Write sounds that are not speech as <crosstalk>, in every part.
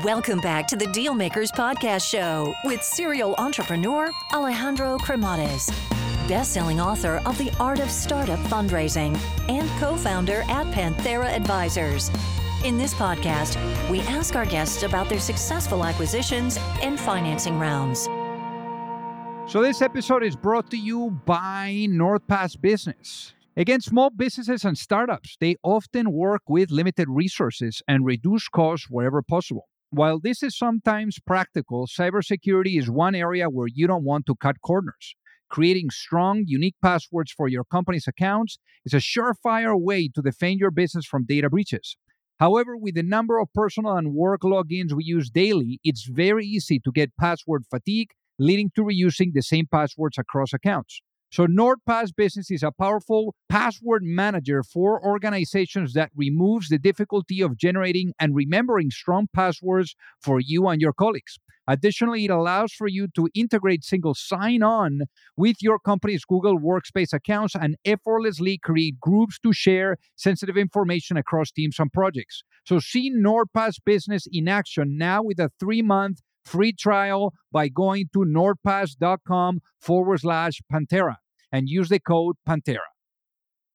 Welcome back to the Dealmakers Podcast Show with serial entrepreneur Alejandro Cremades, best-selling author of The Art of Startup Fundraising and co-founder at Panthera Advisors. In this podcast, we ask our guests about their successful acquisitions and financing rounds. So, this episode is brought to you by NordPass Business. Again, small businesses and startups, they often work with limited resources and reduce costs wherever possible. While this is sometimes practical, cybersecurity is one area where you don't want to cut corners. Creating strong, unique passwords for your company's accounts is a surefire way to defend your business from data breaches. However, with the number of personal and work logins we use daily, it's very easy to get password fatigue, leading to reusing the same passwords across accounts. So, NordPass Business is a powerful password manager for organizations that removes the difficulty of generating and remembering strong passwords for you and your colleagues. Additionally, it allows for you to integrate single sign on with your company's Google Workspace accounts and effortlessly create groups to share sensitive information across teams and projects. So, see NordPass Business in action now with a three month free trial by going to nordpass.com forward slash Panthera and use the code Panthera.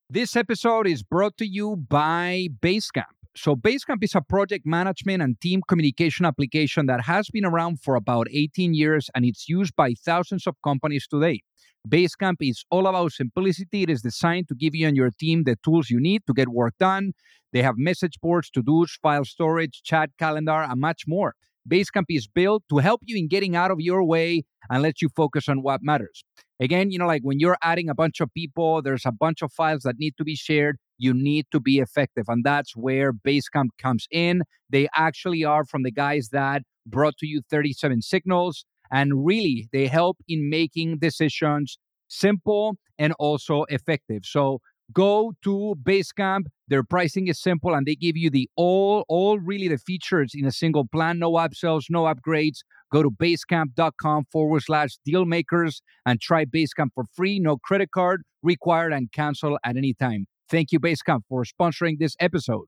This episode is brought to you by Basecamp. So, Basecamp is a project management and team communication application that has been around for about 18 years and it's used by thousands of companies today. Basecamp is all about simplicity. It is designed to give you and your team the tools you need to get work done. They have message boards, to dos, file storage, chat calendar, and much more. Basecamp is built to help you in getting out of your way and let you focus on what matters. Again, you know, like when you're adding a bunch of people, there's a bunch of files that need to be shared. You need to be effective. And that's where Basecamp comes in. They actually are from the guys that brought to you 37 signals. And really, they help in making decisions simple and also effective. So go to Basecamp. Their pricing is simple and they give you the all, all really the features in a single plan. No upsells, no upgrades. Go to basecamp.com forward slash dealmakers and try Basecamp for free. No credit card required and cancel at any time. Thank you, Basecamp, for sponsoring this episode.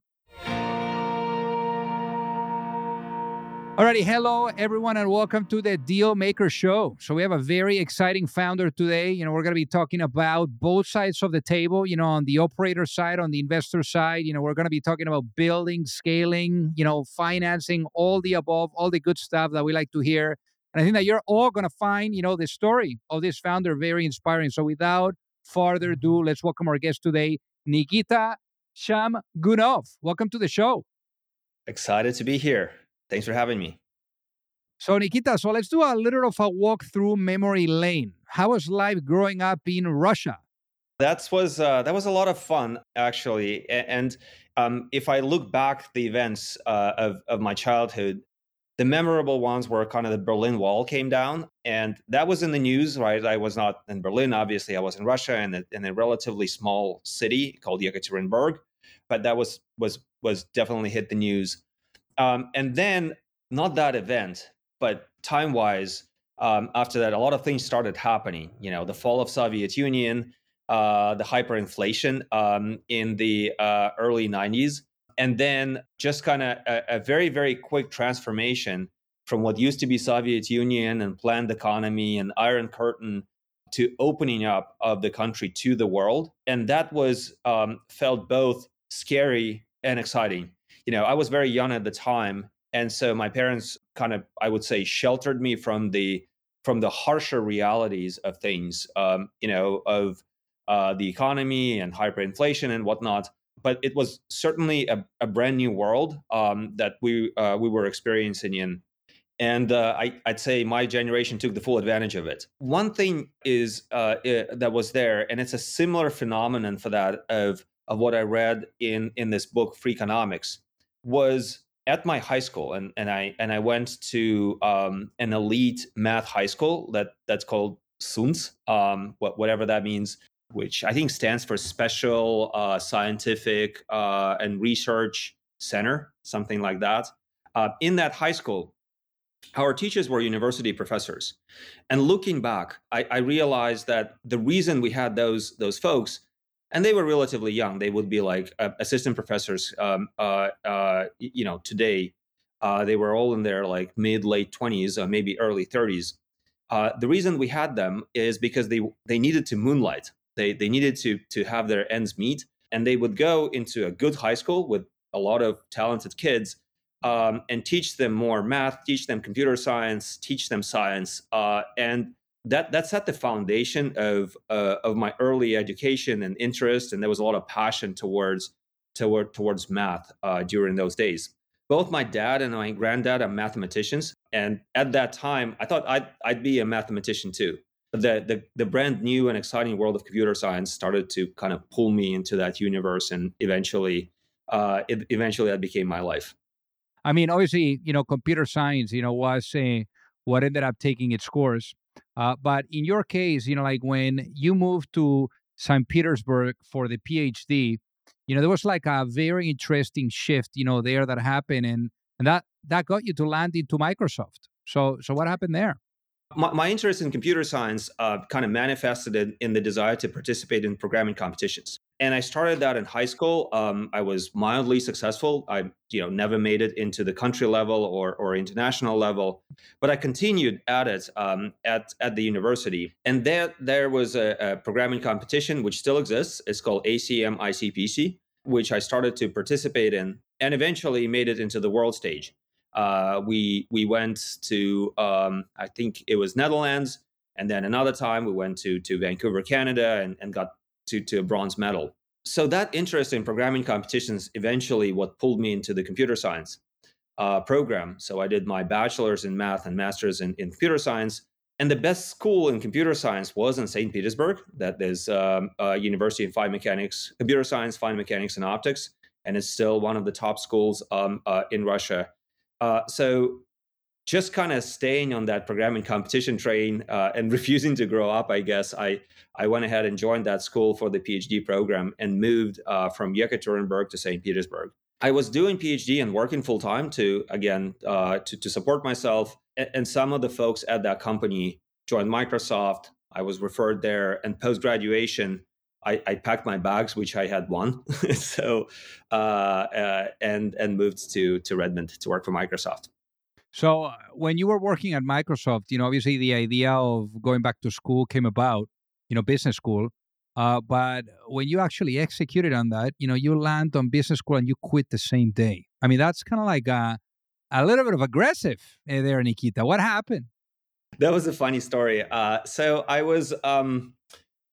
Alrighty, hello everyone, and welcome to the Deal Maker Show. So we have a very exciting founder today. You know, we're going to be talking about both sides of the table. You know, on the operator side, on the investor side. You know, we're going to be talking about building, scaling. You know, financing, all the above, all the good stuff that we like to hear. And I think that you're all going to find, you know, the story of this founder very inspiring. So without further ado, let's welcome our guest today, Nikita Shamgunov. Welcome to the show. Excited to be here. Thanks for having me. So, Nikita, so let's do a little of a walk through memory lane. How was life growing up in Russia? That was uh, that was a lot of fun, actually. And um, if I look back the events uh, of of my childhood, the memorable ones were kind of the Berlin Wall came down, and that was in the news, right? I was not in Berlin, obviously. I was in Russia, in a, in a relatively small city called Yekaterinburg, but that was was was definitely hit the news. Um, and then, not that event, but time wise, um, after that, a lot of things started happening. You know, the fall of Soviet Union, uh, the hyperinflation um, in the uh, early 90s, and then just kind of a, a, very, very quick transformation from what used to be Soviet Union and planned economy and Iron Curtain to opening up of the country to the world. And that was um, felt both scary and exciting you know, I was very young at the time, and so my parents kind of, I would say, sheltered me from the from the harsher realities of things, um, you know, of uh, the economy and hyperinflation and whatnot. But it was certainly a, a brand new world um, that we uh, we were experiencing in, and uh, I, would say my generation took the full advantage of it. One thing is uh, that was there, and it's a similar phenomenon for that of of what I read in in this book, Freakonomics, was at my high school and, and I and I went to um, an elite math high school that that's called SUNS, um, whatever that means, which I think stands for Special uh, Scientific uh, and Research Center, something like that. Uh, in that high school, our teachers were university professors, and looking back, I, I realized that the reason we had those those folks and they were relatively young. They would be like uh, assistant professors, um, uh, uh, you know, today. Uh, they were all in their like mid late 20s, uh, maybe early 30s. Uh, the reason we had them is because they they needed to moonlight. They they needed to to have their ends meet, and they would go into a good high school with a lot of talented kids um, and teach them more math, teach them computer science, teach them science, and that that set the foundation of uh, of my early education and interest. And there was a lot of passion towards toward towards math uh, during those days. Both my dad and my granddad are mathematicians, and at that time, I thought I'd I'd be a mathematician too. The, the the brand new and exciting world of computer science started to kind of pull me into that universe, and eventually, uh, it, eventually, that became my life. I mean, obviously, you know, computer science, you know, was uh, what ended up taking its course. Uh, but in your case, you know, like when you moved to St. Petersburg for the PhD, you know, there was like a very interesting shift, you know, there that happened, and and that that got you to land into Microsoft. So so what happened there? My, my interest in computer science uh, kind of manifested in, in the desire to participate in programming competitions and I started that in high school. Um, I was mildly successful. I, you know, never made it into the country level or or international level, but I continued at it um, at at the university. And there there was a, a, programming competition which still exists. It's called ACM ICPC, which I started to participate in, and eventually made it into the world stage. Uh, we we went to um, I think it was Netherlands, and then another time we went to to Vancouver, Canada, and, and got to, to a bronze medal. So that interest in programming competitions eventually what pulled me into the computer science uh, program. So I did my bachelor's in math and master's in, in computer science. And the best school in computer science was in St. Petersburg. That is um, a University of Fine Mechanics, Computer Science, Fine Mechanics, and Optics, and it's still one of the top schools um, uh, in Russia. Uh, so just kind of staying on that programming competition train uh, and <laughs> refusing to grow up, I guess, I, I went ahead and joined that school for the PhD program and moved uh, from Yekaterinburg to St. Petersburg. I was doing PhD and working full time to, again, uh, to, to support myself. And some of the folks at that company joined Microsoft. I was referred there. And post graduation, I, I, packed my bags, which I had one, <laughs> so uh, uh, and and moved to to Redmond to work for Microsoft. So uh, when you were working at Microsoft, you know, obviously the idea of going back to school came about, you know, business school. Uh, but when you actually executed on that, you know, you land on business school and you quit the same day. I mean, that's kind of like a, a little bit of aggressive eh, there, Nikita. What happened? That was a funny story. Uh, so I was, um,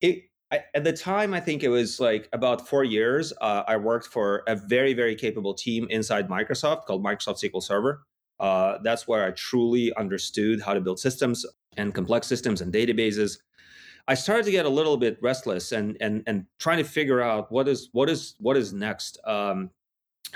it, I, at the time, I think it was like about four years. Uh, I worked for a very, very capable team inside Microsoft called Microsoft SQL Server. Uh, that's where I truly understood how to build systems and complex systems and databases. I started to get a little bit restless and and and trying to figure out what is what is what is next um,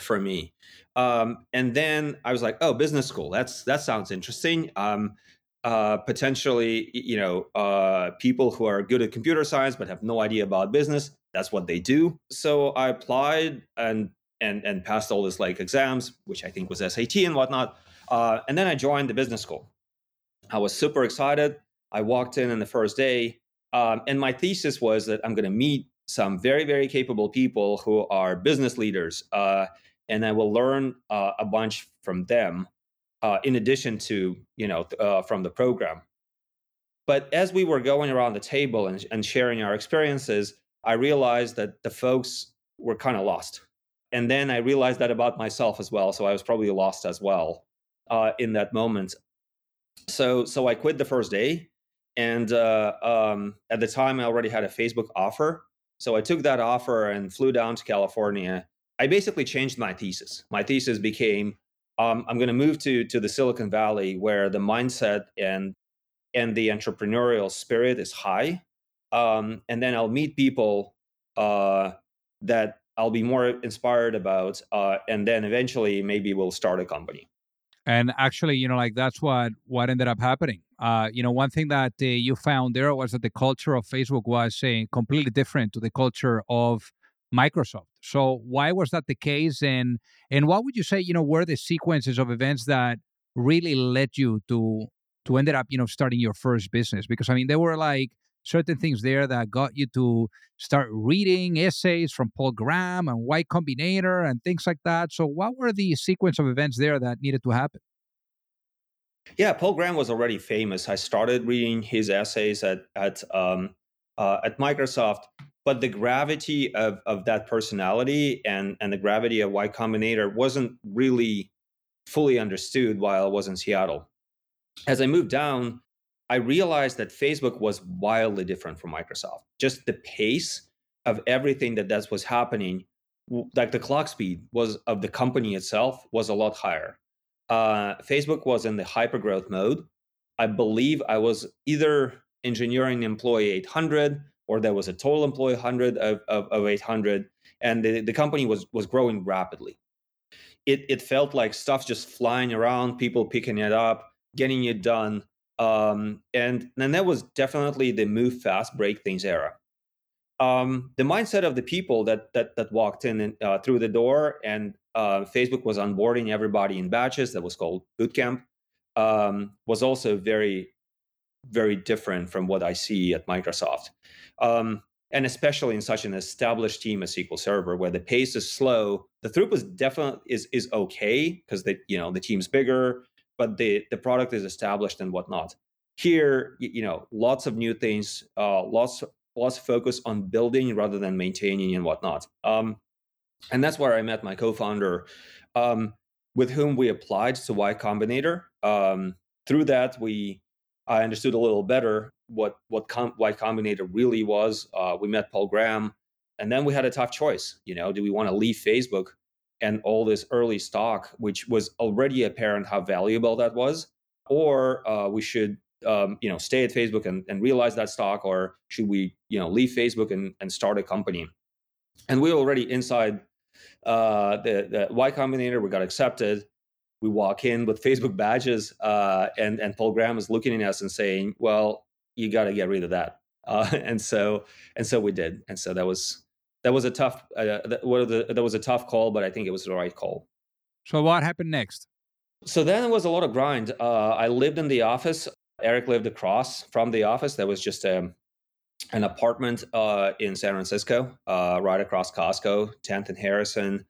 for me. Um, and then I was like, oh, business school. That's that sounds interesting. Um, uh, potentially, you know, uh, people who are good at computer science but have no idea about business. That's what they do. So I applied and and and passed all these like exams, which I think was SAT and whatnot. Uh, and then I joined the business school. I was super excited. I walked in on the first day, um, and my thesis was that I'm going to meet some very, very capable people who are business leaders, uh, and I will learn uh, a bunch from them, uh, in addition to you know uh, from the program. But as we were going around the table and, and sharing our experiences, I realized that the folks were kind of lost. And then I realized that about myself as well. So I was probably lost as well uh, in that moment. So so I quit the first day, and uh, um, at the time I already had a Facebook offer. So I took that offer and flew down to California. I basically changed my thesis. My thesis became um, I'm going to move to to the Silicon Valley where the mindset and and the entrepreneurial spirit is high, um, and then I'll meet people uh, that I'll be more inspired about, uh, and then eventually maybe we'll start a company and actually you know like that's what what ended up happening. Uh you know one thing that uh, you found there was that the culture of facebook was uh, completely different to the culture of microsoft. So why was that the case? And and what would you say you know were the sequences of events that really led you to to ended up you know starting your first business? Because i mean there were like certain things there that got you to start reading essays from Paul Graham and Y Combinator and things like that. So, what were the sequence of events there that needed to happen? Yeah, Paul Graham was already famous. I started reading his essays at at um, uh, at Microsoft, but the gravity of of that personality and and the gravity of Y Combinator wasn't really fully understood while I was in Seattle. As I moved down, I realized that Facebook was wildly different from Microsoft. Just the pace of everything that that was happening, like the clock speed was of the company itself was a lot higher. Uh, Facebook was in the hyper growth mode. I believe I was either engineering employee 800 or there was a total employee 100 of, of, of 800 and the, the company was was growing rapidly it, it felt like stuff just flying around people picking it up getting it done um, and then that was definitely the move fast break things era. Um, the mindset of the people that that that walked in and, uh, through the door and uh, facebook was onboarding everybody in batches that was called bootcamp um, was also very very different from what i see at microsoft. Um, and especially in such an established team as SQL Server, where the pace is slow, the throughput definitely is is okay because the you know the team's bigger, but the the product is established and whatnot. Here, you know, lots of new things, uh, lots lots of focus on building rather than maintaining and whatnot. Um, and that's where I met my co-founder, um, with whom we applied to Y Combinator. Um, through that, we I understood a little better what what com- Y Combinator really was. Uh, we met Paul Graham, and then we had a tough choice. You know, do we want to leave Facebook and all this early stock, which was already apparent how valuable that was, or uh, we should um, you know stay at Facebook and, and realize that stock, or should we you know leave Facebook and, and start a company? And we were already inside uh, the, the Y Combinator. We got accepted we walk in with Facebook badges, uh, and and Paul Graham is looking at us and saying, "Well, you got to get rid of that." Uh, <laughs> and so and so we did, and so that was that was a tough uh, that, the, that was a tough call, but I think it was the right call. So what happened next? So then it was a lot of grind. Uh, I lived in the office. Eric lived across from the office. There was just a, um, an apartment uh, in San Francisco, uh, right across Costco, 10th and Harrison.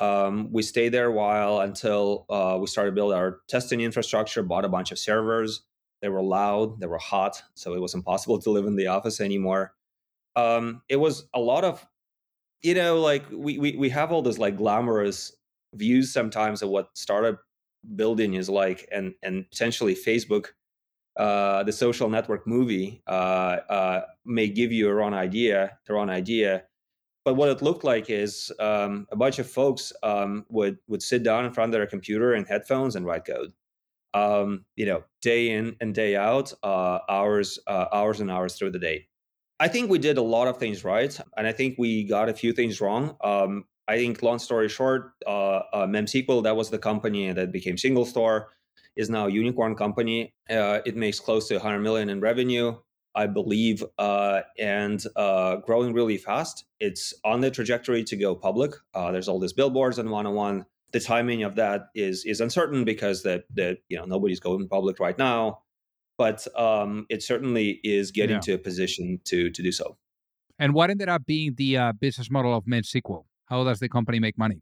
Um, we stayed there a while until uh, we started build our testing infrastructure, bought a bunch of servers. They were loud, they were hot, so it was impossible <laughs> to live in the office anymore. Um, it was a lot of, you know, like we, we we have all this like glamorous views sometimes of what startup building is like, and and potentially Facebook, uh, the social network movie, uh, uh, may give you a wrong idea, the wrong idea but what it looked like is um, a bunch of folks um, would would sit down in front of their computer and headphones and write code. Um, you know, day in and day out, uh, hours uh, hours and hours through the day. I think we did a lot of things right, and I think we got a few things wrong. Um, I think, long story short, uh, uh, MemSQL that was the company that became SingleStore is now a unicorn company. Uh, it makes close to 100 million in revenue. I believe, uh, and uh, growing really fast. It's on the trajectory to go public. Uh, there's all these billboards and one-on-one. The timing of that is is uncertain because that that you know nobody's going public right now, but um, it certainly is getting yeah. to a position to to do so. And what ended up being the uh, business model of MemSQL? How does the company make money?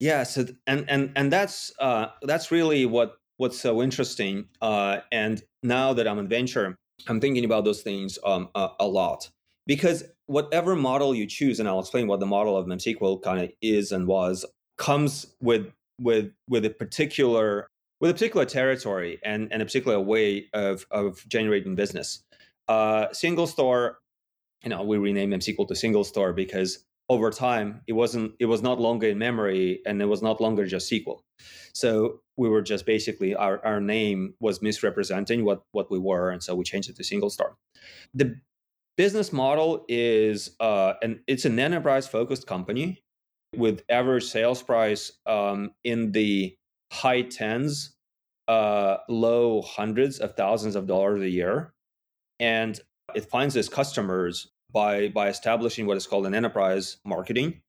Yeah, so and and and that's uh, that's really what what's so interesting. Uh, and now that I'm in venture, I'm thinking about those things um, a, a, lot because whatever model you choose, and I'll explain what the model of MemSQL kind of is and was, comes with with with a particular with a particular territory and, and a particular way of of generating business. Uh, SingleStore, you know, we renamed MemSQL to single store because over time it wasn't it was not longer in memory and it was not longer just SQL. So we were just basically our, our name was misrepresenting what what we were, and so we changed it to single store. The business model is uh, and it's an enterprise focused company with average sales price um, in the high tens, uh, low hundreds of thousands of dollars a year, and it finds its customers by by establishing what is called an enterprise marketing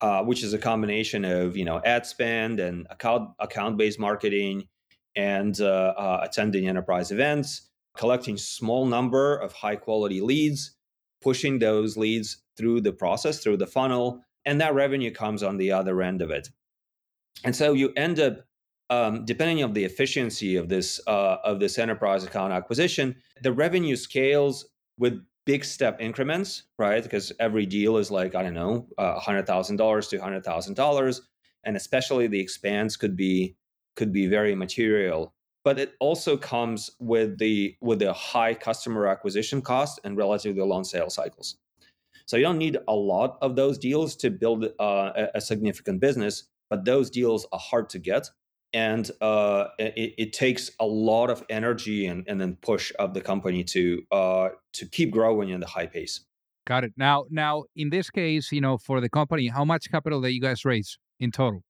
uh, which is a combination of you know ad spend and account account based marketing and uh, uh, attending enterprise events collecting small number of high quality leads, pushing those leads through the process, through the funnel, and that revenue comes on the other end of it. And so you end up, um, depending on the efficiency of this uh, of this enterprise account acquisition, the revenue scales with big step increments, right? Because every deal is like I don't know, uh, hundred thousand dollars to hundred thousand dollars, and especially the expanse could be could be very material. But it also comes with the with the high customer acquisition cost and relatively long sales cycles. So you don't need a lot of those deals to build uh, a, a significant business, but those deals are hard to get and uh, it, it, takes a lot of energy and, and then push of the company to uh, to keep growing in the high pace. Got it. Now, now in this case, you know, for the company, how much capital that you guys raise in total?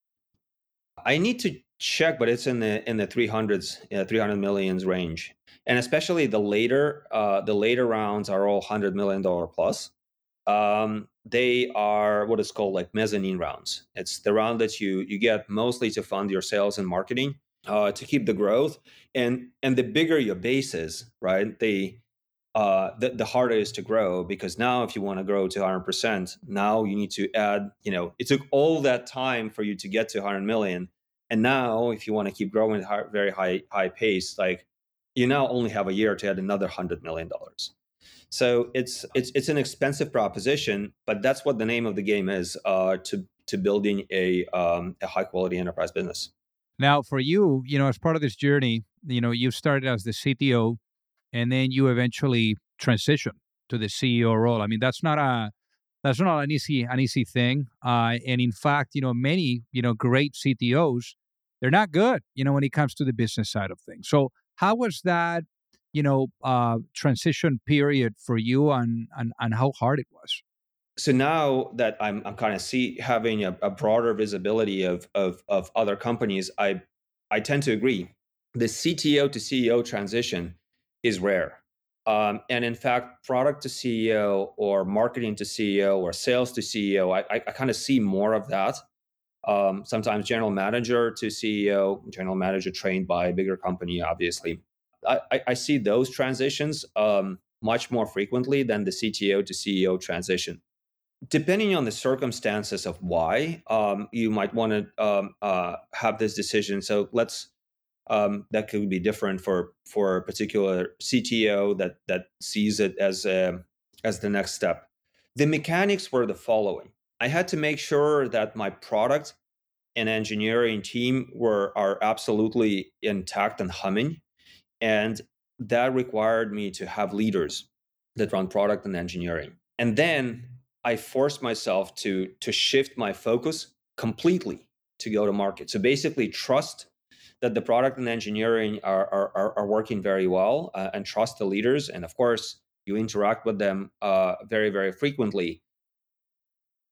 I need to check, but it's in the in the three hundreds, uh, three hundred millions range, and especially the later uh, the later rounds are all hundred million dollar plus. Um, they are what is called like mezzanine rounds. It's the round that you you get mostly to fund your sales and marketing uh, to keep the growth. And and the bigger your base is, right? The uh, the, the harder it is to grow because now if you want to grow to 100% now you need to add you know it took all that time for you to get to 100 million and now if you want to keep growing at a very high high pace like you now only have a year to add another 100 million dollars so it's it's it's an expensive proposition, but that's what the name of the game is uh, to to building a um, a high quality enterprise business. Now, for you, you know, as part of this journey, you know, you started as the CTO, and then you eventually transitioned to the CEO role. I mean, that's not a that's not an easy an easy thing. Uh, and in fact, you know, many you know great CTOs, they're not good, you know, when it comes to the business side of things. So, how was that you know uh, transition period for you and, and and how hard it was? So now that i'm, I'm kind of see having a, a, broader visibility of, of of other companies i i tend to agree. The cto to ceo transition is rare. Um, and in fact product to ceo or marketing to ceo or sales to ceo i, I, kind of see more of that. Um, sometimes general manager to ceo general manager trained by a bigger company obviously I, I see those transitions um, much more frequently than the CTO to CEO transition. Depending on the circumstances of why um, you might want to um, uh, have this decision, so let's um, that could be different for for a particular CTO that that sees it as a, as the next step. The mechanics were the following: I had to make sure that my product and engineering team were are absolutely intact and humming and that required me to have leaders that run product and engineering. And then I forced myself to, to shift my focus completely to go to market. So basically, trust that the product and engineering are, are, are working very well uh, and trust the leaders. And of course, you interact with them uh, very, very frequently.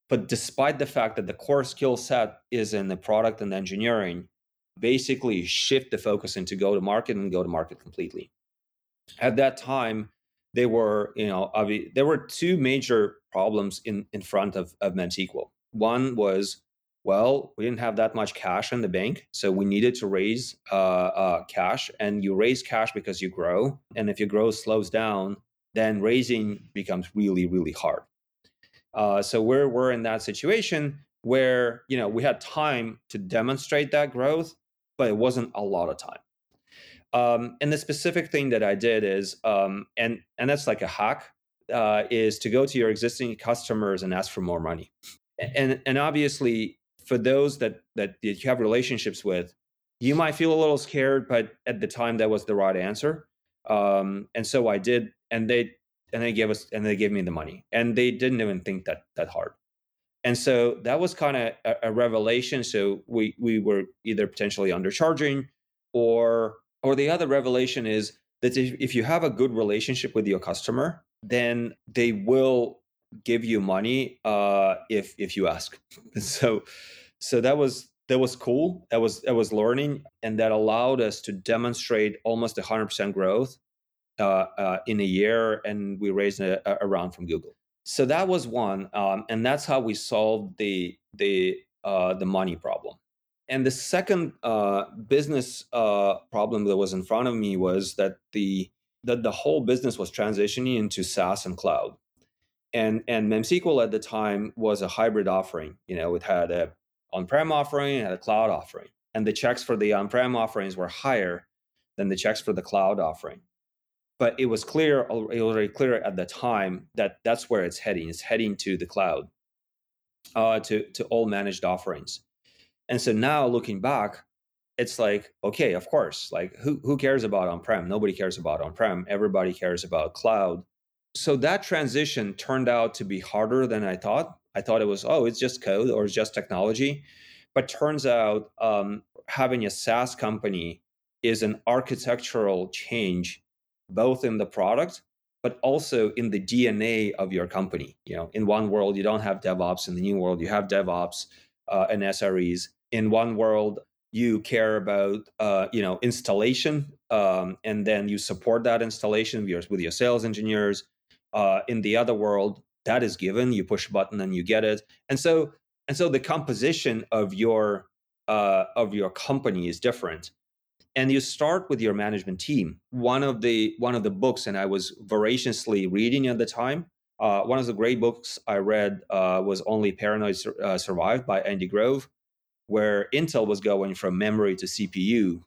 But despite the fact that the core skill set is in the product and engineering, basically shift the focus into go to market and go to market completely. At that time, there were, you know, there were two major problems in, in front of, of MemSQL. One was, well, we didn't have that much cash in the bank, so we needed to raise uh, uh, cash. And you raise cash because you grow, and if your growth slows down, then raising becomes really, really hard. Uh, so we're we're in that situation where you know we had time to demonstrate that growth, but it wasn't a lot of time. Um, and the specific thing that I did is, um, and and that's like a hack, uh, is to go to your existing customers and ask for more money. And and obviously, for those that that you have relationships with, you might feel a little scared, but at the time that was the right answer. Um, and so I did, and they and they gave us and they gave me the money, and they didn't even think that that hard and so that was kind of a, a, revelation so we we were either potentially undercharging or or the other revelation is that if, if you have a good relationship with your customer then they will give you money uh, if if you ask. <laughs> So so that was that was cool. That was that was learning and that allowed us to demonstrate almost 100% growth uh, uh, in a year and we raised a, a round from google so that was one, um, and that's how we solved the the uh, the money problem. And the second uh, business uh, problem that was in front of me was that the that the whole business was transitioning into SaaS and cloud. And and MemSQL at the time was a hybrid offering. You know, it had a on-prem offering, and had a cloud offering. And the checks for the on-prem offerings were higher than the checks for the cloud offering. But it was clear, already clear at the time that that's where it's heading. It's heading to the cloud, uh, to to all managed offerings. And so now looking back, it's like, okay, of course, like who, who cares about on prem? Nobody cares about on prem. Everybody cares about cloud. So that transition turned out to be harder than I thought. I thought it was, oh, it's just code or it's just technology. But turns out um, having a SaaS company is an architectural change, both in the product, but also in the DNA of your company. You know, in one world, you don't have DevOps. In the new world, you have DevOps uh, and SREs. In one world, you care about uh, you know installation um, and then you support that installation with your, with your sales engineers uh, in the other world that is given you push a button and you get it and so and so the composition of your uh, of your company is different and you start with your management team one of the one of the books and i was voraciously reading at the time uh, one of the great books i read uh, was only paranoid Sur- uh, survived by andy grove where Intel was going from memory to CPU.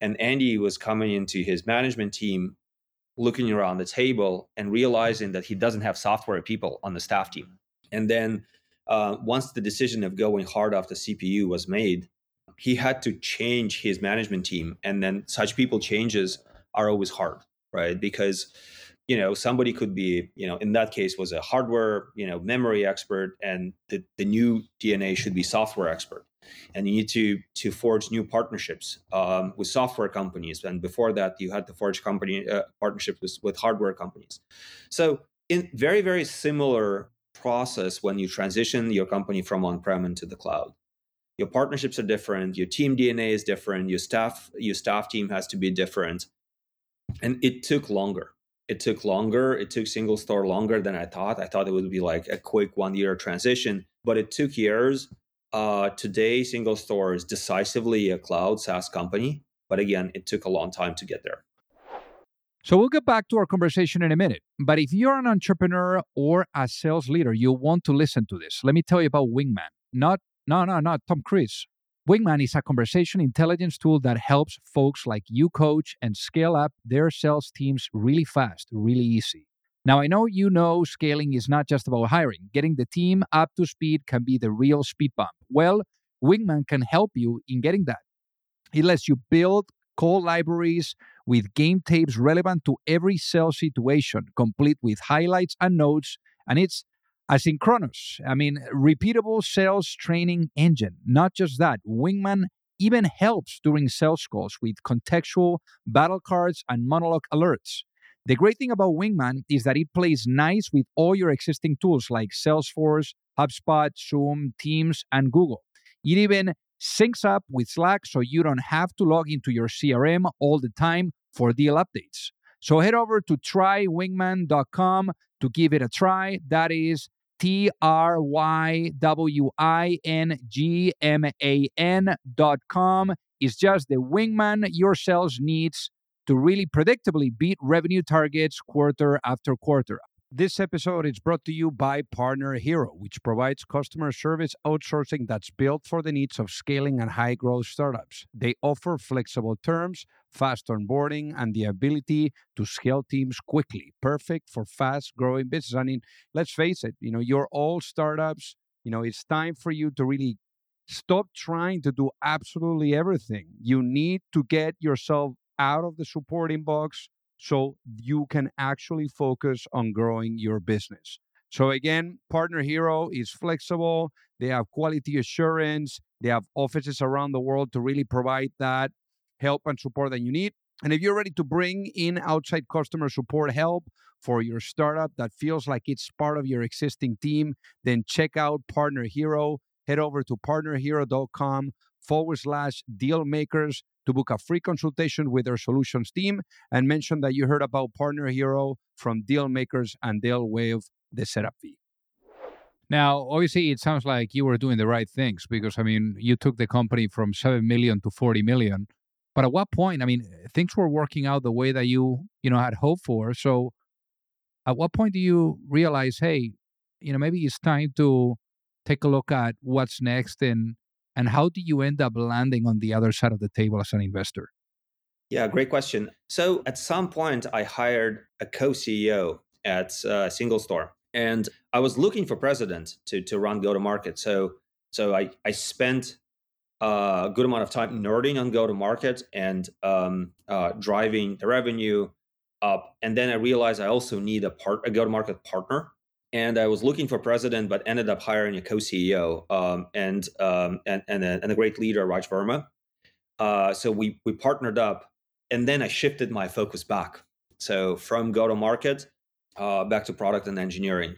And Andy was coming into his management team, looking around the table and realizing that he doesn't have software people on the staff team. And then uh, once the decision of going hard off the CPU was made, he had to change his management team. And then such people changes are always hard, right? Because you know somebody could be you know in that case was a hardware you know memory expert and the, the new dna should be software expert and you need to to forge new partnerships um, with software companies and before that you had to forge company uh, partnerships with, with hardware companies so in very very similar process when you transition your company from on-prem into the cloud your partnerships are different your team dna is different your staff your staff team has to be different and it took longer it took longer it took SingleStore longer than i thought i thought it would be like a quick one year transition but it took years uh, today, SingleStore is decisively a cloud SaaS company, but again, it took a long time to get there. So we'll get back to our conversation in a minute. But if you're an entrepreneur or a sales leader, you want to listen to this. Let me tell you about Wingman. Not, no, no, not Tom Cruise. Wingman is a conversation intelligence tool that helps folks like you coach and scale up their sales teams really fast, really easy. Now, I know you know scaling is not just about hiring. Getting the team up to speed can be the real speed bump. Well, Wingman can help you in getting that. It lets you build call libraries with game tapes relevant to every sales situation, complete with highlights and notes, and it's asynchronous. I mean, repeatable sales training engine. Not just that, Wingman even helps during sales calls with contextual battle cards and monologue alerts. The great thing about Wingman is that it plays nice with all your existing tools like Salesforce, HubSpot, Zoom, Teams, and Google. It even syncs up with Slack so you don't have to log into your CRM all the time for deal updates. So head over to trywingman.com to give it a try. That is T R Y W I N G M A N dot com. It's just the wingman your sales needs to really predictably beat revenue targets quarter after quarter. This episode is brought to you by Partner Hero, which provides customer service outsourcing that's built for the needs of scaling and high growth startups. They offer flexible terms, fast onboarding, and the ability to scale teams quickly. Perfect for fast growing business. I mean, let's face it, you know, you're all startups. You know, it's time for you to really stop trying to do absolutely everything. You need to get yourself out of the support inbox so you can actually focus on growing your business. So again, Partner Hero is flexible. They have quality assurance. They have offices around the world to really provide that help and support that you need. And if you're ready to bring in outside customer support help for your startup that feels like it's part of your existing team, then check out Partner Hero. Head over to partnerhero.com forward slash deal makers to book a free consultation with their solutions team and mention that you heard about Partner Hero from Dealmakers and they'll waive the setup fee. Now, obviously, it sounds like you were doing the right things because, I mean, you took the company from 7 million to 40 million But at what point? I mean, things were working out the way that you you know had hoped for. So, at what point do you realize, hey, you know, maybe it's time to take a look at what's next and and how do you end up landing on the other side of the table as an investor? Yeah, great question. So at some point, I hired a co-CEO at uh, Single Store, and I was looking for president to to run go to market. So so I I spent a good amount of time nerding on go to market and um, uh, driving the revenue up, and then I realized I also need a part a go to market partner. And I was looking for president, but ended up hiring a co-CEO um, and, um, and and a, and a great leader, Raj Verma. Uh, so we we partnered up and then I shifted my focus back. So from go to market uh, back to product and engineering.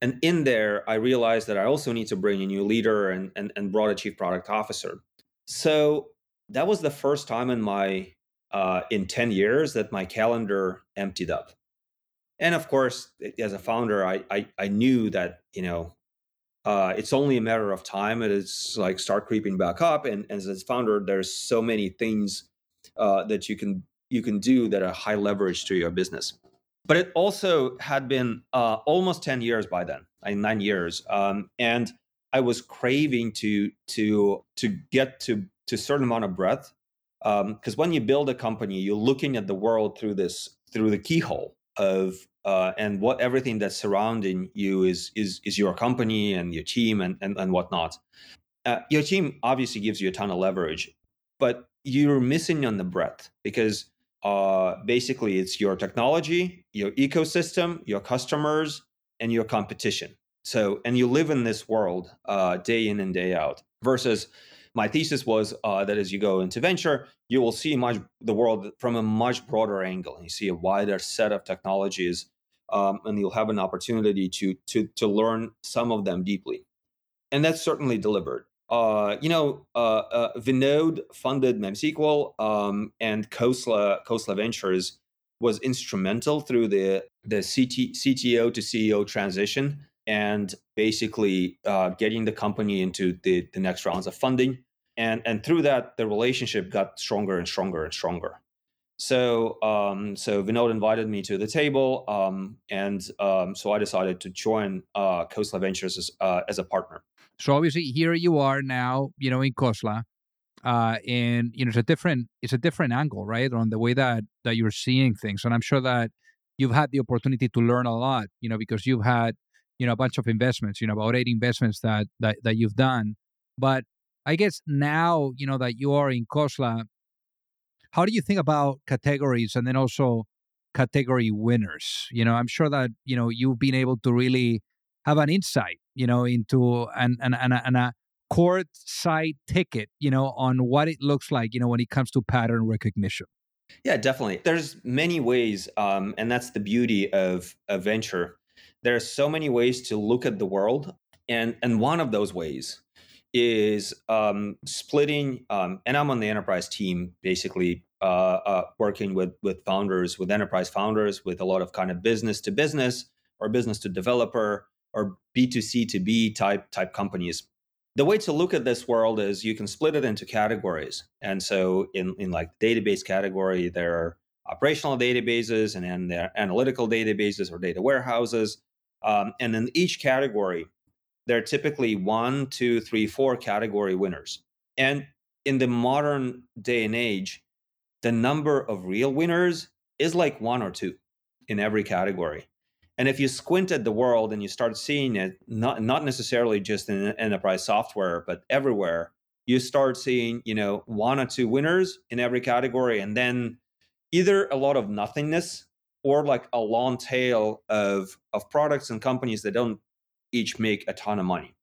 And in there, I realized that I also need to bring a new leader and, and, and brought a chief product officer. So that was the first time in my uh, in 10 years that my calendar emptied up. And of course, as a founder, I, I, I knew that, you know, uh, it's only a matter of time. It is like start creeping back up. And, and as a founder, there's so many things uh, that you can you can do that are high leverage to your business. But it also had been uh, almost ten years by then, nine years, um, and I was craving to to to get to to a certain amount of breadth. Because um, when you build a company, you're looking at the world through this through the keyhole of uh, and what everything that's surrounding you is is is your company and your team and and, and whatnot. Uh, your team obviously gives you a ton of leverage, but you're missing on the breadth because uh, basically it's your technology, your ecosystem, your customers, and your competition. So, and you live in this world uh, day in and day out. Versus, my thesis was uh, that as you go into venture, you will see much the world from a much broader angle, and you see a wider set of technologies, um, and you'll have an opportunity to to to learn some of them deeply, and that's certainly deliberate. Uh, you know, uh, uh, Vinod funded MemSQL, um, and Khosla Khosla Ventures was instrumental through the the CT, CTO to CEO transition and basically uh, getting the company into the, the next rounds of funding. And and through that, the relationship got stronger and stronger and stronger. So um, so Vinod invited me to the table, um, and um, so I decided to join uh, Khosla Ventures as, uh, as a partner. So obviously here you are now, you know, in Khosla. Uh, and you know it's a different it's a different angle right on the way that that you're seeing things and i'm sure that you've had the opportunity to learn a lot you know because you've had you know a bunch of investments you know about eight investments that that, that you've done but i guess now you know that you are in Khosla how do you think about categories and then also category winners you know i'm sure that you know you've been able to really have an insight, you know, into an an, an, an a court side ticket, you know, on what it looks like, you know, when it comes to pattern recognition. Yeah, definitely. There's many ways, um, and that's the beauty of a venture. There are so many ways to look at the world, and and one of those ways is um, splitting. Um, and I'm on the enterprise team, basically uh, uh, working with with founders, with enterprise founders, with a lot of kind of business to business or business to developer or B2C to B type type companies. The way to look at this world is you can split it into categories. And so in, in like database category, there are operational databases and then there are analytical databases or data warehouses. Um, and in each category, there are typically one, two, three, four category winners. And in the modern day and age, the number of real winners is like one or two in every category. And if you squint at the world and you start seeing it, not not necessarily just in enterprise software, but everywhere, you start seeing, you know, one or two winners in every category, and then either a lot of nothingness or like a long tail of of products and companies that don't each make a ton of money.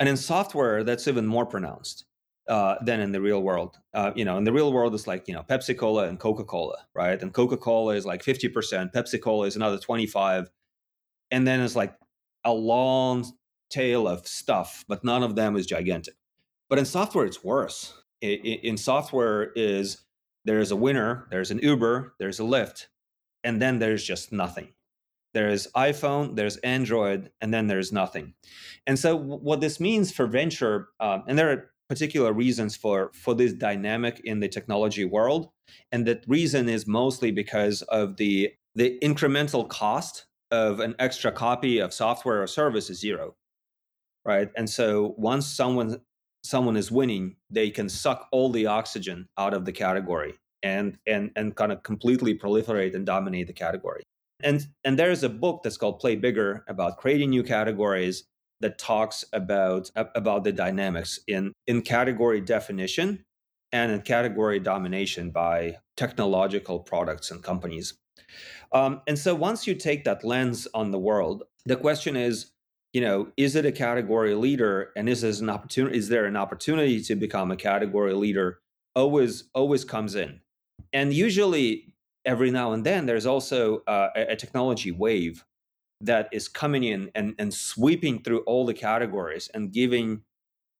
And in software, that's even more pronounced uh, than in the real world. Uh, you know, in the real world, it's like you know Pepsi Cola and Coca Cola, right? And Coca Cola is like fifty percent, Pepsi Cola is another twenty five, and then it's like a long tail of stuff, but none of them is gigantic. But in software, it's worse. In software, is there's a winner, there's an Uber, there's a Lyft, and then there's just nothing. There's iPhone, there's Android, and then there's nothing. And so, what this means for venture, um, and there are particular reasons for for this dynamic in the technology world, and that reason is mostly because of the the incremental cost of an extra copy of software or service is zero, right? And so once someone someone is winning, they can suck all the oxygen out of the category and and and kind of completely proliferate and dominate the category. And and there is a book that's called Play Bigger about creating new categories that talks about about the dynamics in in category definition and in category domination by technological products and companies. Um, and so once you take that lens on the world, the question is, you know, is it a category leader, and is this an opportunity? Is there an opportunity to become a category leader? Always, always comes in, and usually every now and then there's also uh, a, technology wave that is coming in and, and sweeping through all the categories and giving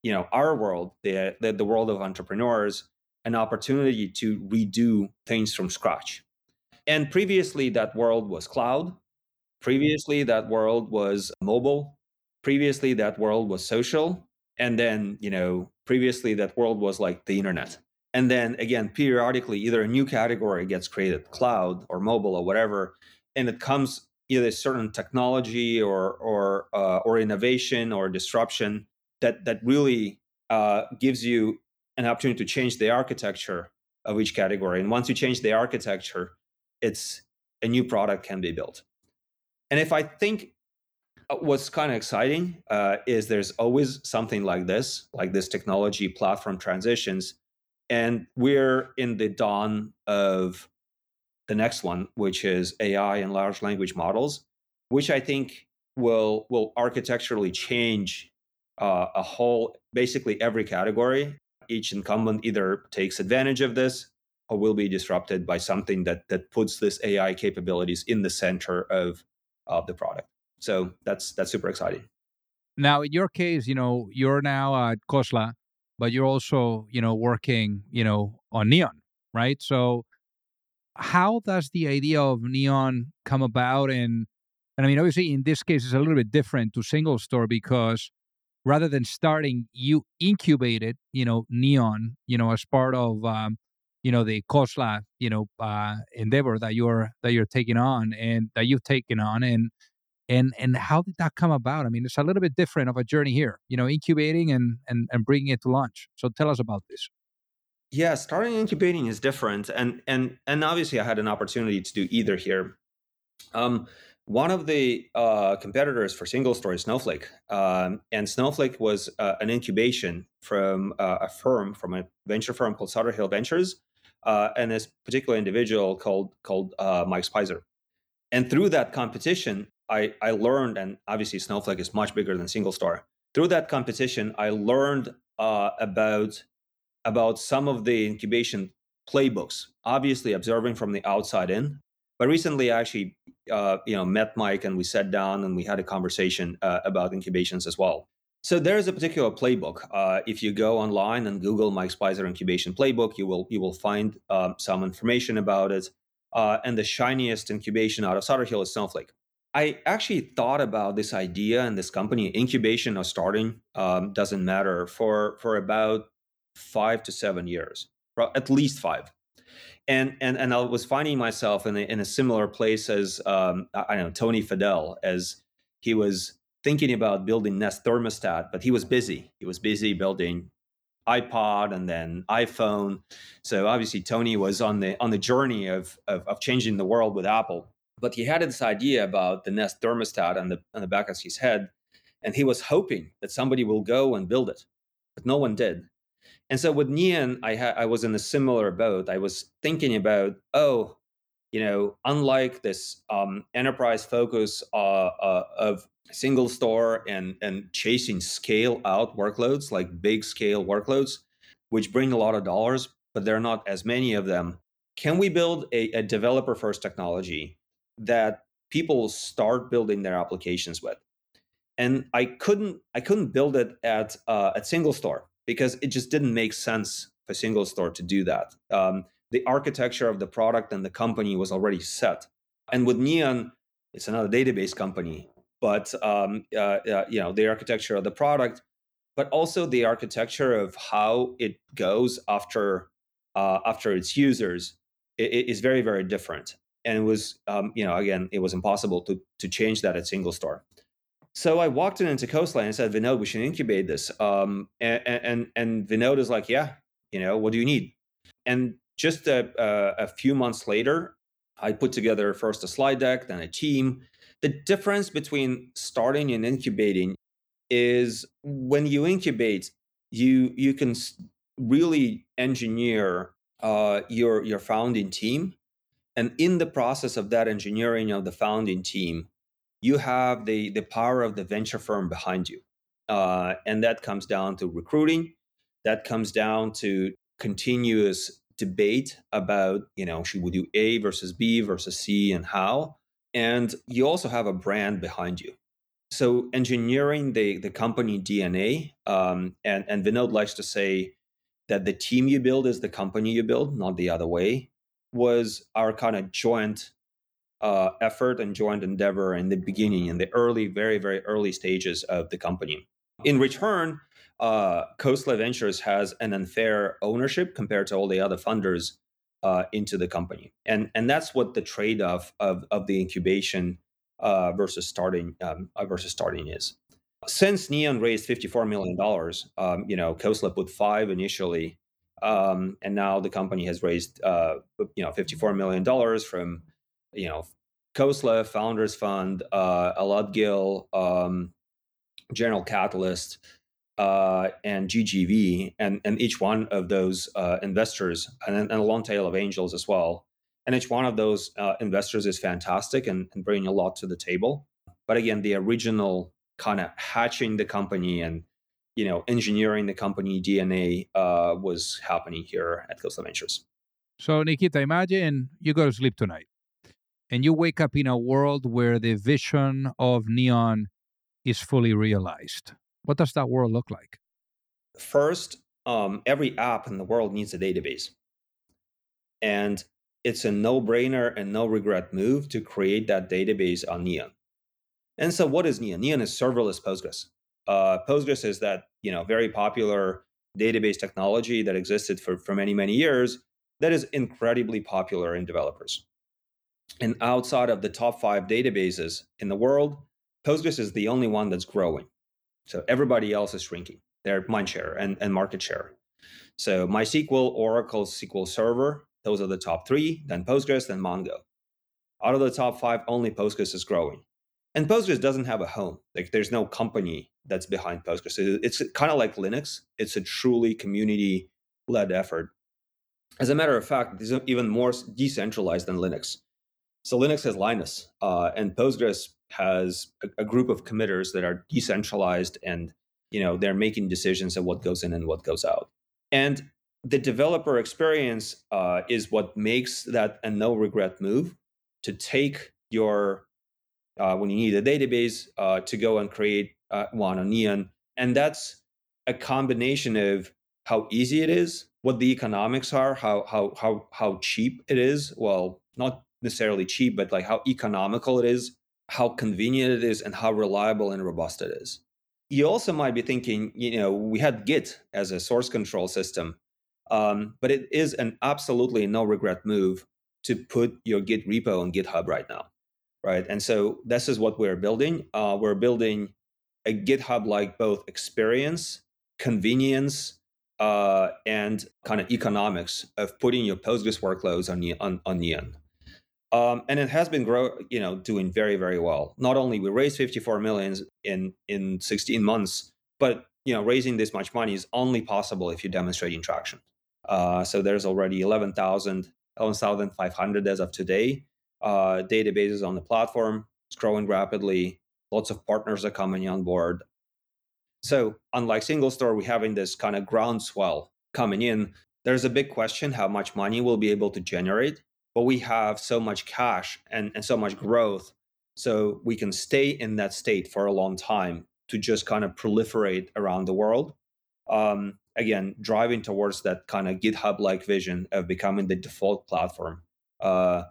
you know our world the, the, the world of entrepreneurs an opportunity to redo things from scratch. And previously that world was cloud. Previously that world was mobile. Previously that world was social. And then you know previously that world was like the internet and then again periodically either a new category gets created cloud or mobile or whatever and it comes either certain technology or or uh, or innovation or disruption that that really uh, gives you an opportunity to change the architecture of each category. And once you change the architecture, it's a new product can be built. And if I think uh, what's kind of exciting uh, is there's always something like this, like this technology platform transitions, and we're in the dawn of the next one, which is AI and large language models, which I think will will architecturally change uh, a whole basically every category. Each incumbent either takes advantage of this or will be disrupted by something that that puts this AI capabilities in the center of of the product. So that's that's super exciting. Now, in your case, you know you're now at Khosla, but you're also you know working you know on Neon, right? So how does the idea of neon come about and and i mean obviously in this case it's a little bit different to SingleStore because rather than starting you incubated you know neon you know as part of um, you know the Khosla you know uh, endeavor that you're that you're taking on and that you've taken on and and and how did that come about i mean it's a little bit different of a journey here you know incubating and and, and bringing it to launch so tell us about this yeah, starting incubating is different, and and and obviously I had an opportunity to do either here. Um, one of the uh, competitors for single story Snowflake, um, and Snowflake was uh, an incubation from uh, a firm, from a venture firm called Sutter Hill Ventures, uh, and this particular individual called called uh, Mike Speiser. And through that competition, I I learned, and obviously Snowflake is much bigger than SingleStore. Through that competition, I learned uh, about about some of the incubation playbooks, obviously observing from the outside in. But recently, I actually, uh, you know, met Mike and we sat down and we had a conversation uh, about incubations as well. So there is a particular playbook. Uh, if you go online and Google Mike Speiser incubation playbook, you will you will find um, some information about it. Uh, and the shiniest incubation out of Sutter Hill is Snowflake. I actually thought about this idea and this company incubation or starting um, doesn't matter for for about five to seven years, at least five. And, and, and I was finding myself in a, in a similar place as, um, I don't know, Tony Fadell, as he was thinking about building Nest thermostat, but he was busy. He was busy building iPod and then iPhone. So obviously Tony was on the on the journey of, of, of changing the world with Apple. But he had this idea about the Nest thermostat on the on the back of his head, and he was hoping that somebody will go and build it, but no one did. And so with Neon, I ha- I was in a similar boat. I was thinking about, oh, you know, unlike this um, enterprise focus uh, uh, of SingleStore and and chasing scale out workloads like big scale workloads, which bring a lot of dollars, but there are not as many of them. Can we build a, a developer first technology that people start building their applications with? And I couldn't I couldn't build it at uh, at SingleStore because it just didn't make sense for SingleStore to do that. Um, the architecture of the product and the company was already set. And with Neon, it's another database company, but um, uh, uh, you know the architecture of the product but also the architecture of how it goes after uh, after its users is very very different. And it was um, you know again it was impossible to to change that at SingleStore. So I walked in into Khosla and said, Vinod, we should incubate this. Um, and, and, and Vinod is like, yeah, you know, what do you need? And just a, a, a few months later, I put together first a slide deck, then a team. The difference between starting and incubating is when you incubate, you you can really engineer uh, your your founding team, and in the process of that engineering of the founding team, you have the the power of the venture firm behind you, uh, and that comes down to recruiting. That comes down to continuous debate about you know should we do A versus B versus C and how. And you also have a brand behind you. So engineering the the company DNA, um, and and Vinod likes to say that the team you build is the company you build, not the other way, was our kind of joint uh, effort and joint endeavor in the beginning, in the early, very, very early stages of the company. In return, uh, Ventures has an unfair ownership compared to all the other funders uh, into the company, and and that's what the trade off of of the incubation uh, versus starting um, uh, versus starting is. Since Neon raised fifty four million dollars, um, you know, Khosla put five initially, um, and now the company has raised uh, you know fifty four million dollars from you know, Khosla, Founders Fund, uh, Elad Gil, um, General Catalyst, uh, and GGV, and, and each one of those uh, investors, and, and, a long tail of angels as well. And each one of those uh, investors is fantastic and, and bringing a lot to the table. But again, the original kind of hatching the company and you know engineering the company DNA uh, was happening here at Khosla Ventures. So Nikita, imagine you go to sleep tonight and you wake up in a world where the vision of neon is fully realized. What does that world look like? First um, every app in the world needs a database. And it's a no-brainer and no regret move to create that database on neon. And so what is neon? Neon is serverless postgres uh, postgres is that you know very popular database technology that existed for, for many many years that is incredibly popular in developers and outside of the top five databases in the world, Postgres is the only one that's growing. So everybody else is shrinking their mind share and, and market share. So MySQL, Oracle, SQL Server, those are the top three, then Postgres, then Mongo. Out of the top five, only Postgres is growing. And Postgres doesn't have a home. Like there's no company that's behind Postgres. It's kind of like Linux. It's a truly community led effort. As a matter of fact, it's even more decentralized than Linux. So Linux has Linus, uh, and Postgres has a, a, group of committers that are decentralized, and you know they're making decisions of what goes in and what goes out. And the developer experience uh, is what makes that a no regret move to take your uh, when you need a database uh, to go and create uh, one on Neon, and that's a combination of how easy it is, what the economics are, how how how how cheap it is. Well, not necessarily cheap, but like how economical it is, how convenient it is, and how reliable and robust it is. You also might be thinking, you know, we had Git as a source control system, um, but it is an absolutely no regret move to put your Git repo on GitHub right now, right? And so this is what we're building. Uh, we're building a GitHub like both experience, convenience, uh, and kind of economics of putting your Postgres workloads on, on, on Neon. Um, and it has been grow, you know, doing very, very well. Not only we raised 54 millions in in 16 months, but you know, raising this much money is only possible if you're demonstrating traction. Uh, so there's already 11,000, 11,500 as of today uh, databases on the platform. It's growing rapidly. Lots of partners are coming on board. So unlike SingleStore, we're having this kind of groundswell coming in. There's a big question how much money we'll be able to generate but we have so much cash and, and so much growth so we can stay in that state for a long time to just kind of proliferate around the world um, again driving towards that kind of github like vision of becoming the default platform uh,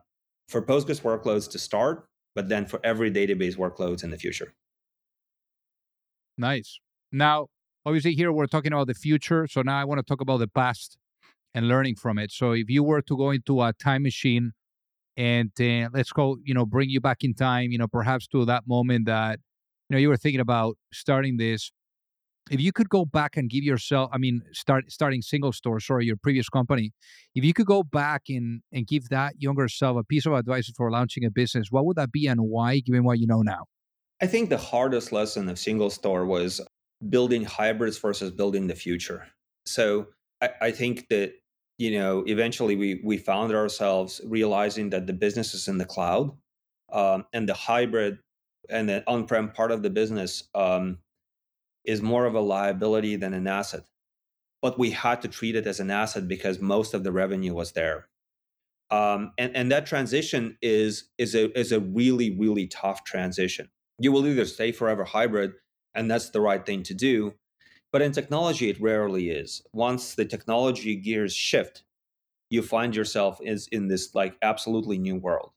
for postgres workloads to start but then for every database workloads in the future nice now obviously here we're talking about the future. So now I want to talk about the past and learning from it. So if you were to go into a time machine and uh, let's go, you know, bring you back in time, you know, perhaps to that moment that, you know, you were thinking about starting this. If you could go back and give yourself, I mean, start starting SingleStore, sorry, your previous company, if you could go back and and give that younger self a piece of advice for launching a business, what would that be and why, given what you know now? I think the hardest lesson of SingleStore was building hybrids versus building the future. So I, I think that you know eventually we we found ourselves realizing that the business is in the cloud um, and the hybrid and the on-prem part of the business um, is more of a liability than an asset but we had to treat it as an asset because most of the revenue was there um, and and that transition is is a is a really really tough transition you will either stay forever hybrid and that's the right thing to do but in technology, it rarely is. Once the technology gears shift, you find yourself is in this like absolutely new world.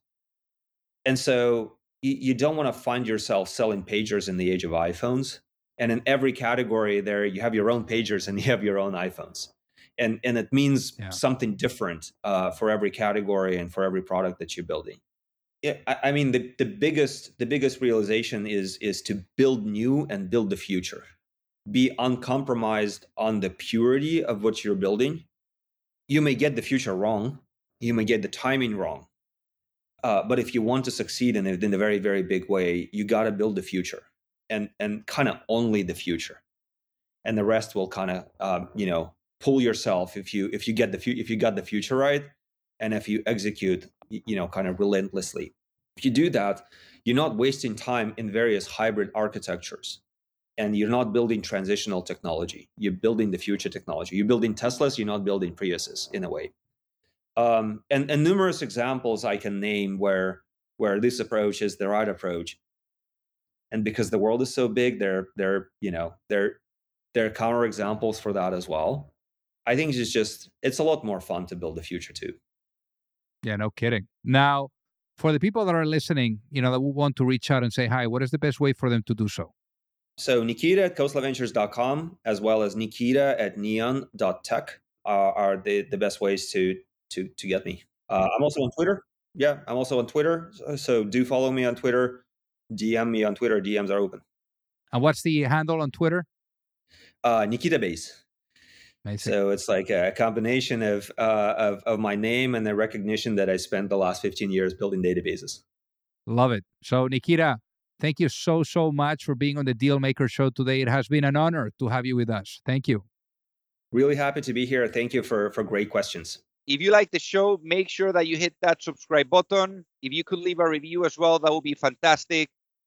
And so you don't want to find yourself selling pagers in the age of iPhones. And in every category there, you have your own pagers and <laughs> you have your own iPhones. And, and it means yeah. something different uh, for every category and for every product that you're building. Yeah, I, I mean the, the biggest the biggest realization is is to build new and build the future be uncompromised on the purity of what you're building. You may get the future wrong, you may get the timing wrong. Uh, but if you want to succeed in it in a very, very big way, you got to build the future and, and kind of only the future. And the rest will kind of, um, you know, pull yourself if you if you get the fu- if you got the future right and if you execute you know kind of relentlessly. If you do that you're not wasting time in various hybrid architectures and you're not building transitional technology. You're building the future technology. You're building teslas you're not building priuses in a way. Um, and, and numerous examples i can name where where this approach is the right approach and because the world is so big there there you know there there are counter examples for that as well i think it's just it's a lot more fun to build the future too yeah no kidding now for the people that are listening you know that want to reach out and say hi what is the best way for them to do so so Nikita at khoslaventures.com as well as Nikita at neon.tech are, are the, the best ways to to to get me. Uh, I'm also on Twitter. Yeah, I'm also on Twitter. So, so do follow me on Twitter. DM me on Twitter. DMs are open. And what's the handle on Twitter? Uh, Nikita Base. Amazing. So it's like a combination of, uh, of of my name and the recognition that I spent the last 15 years building databases. Love it. So Nikita, Thank you so, so much for being on the Dealmaker Show today. It has been an honor to have you with us. Thank you. Really happy to be here. Thank you for, for great questions. If you like the show, make sure that you hit that subscribe button. If you could leave a review as well, that would be fantastic.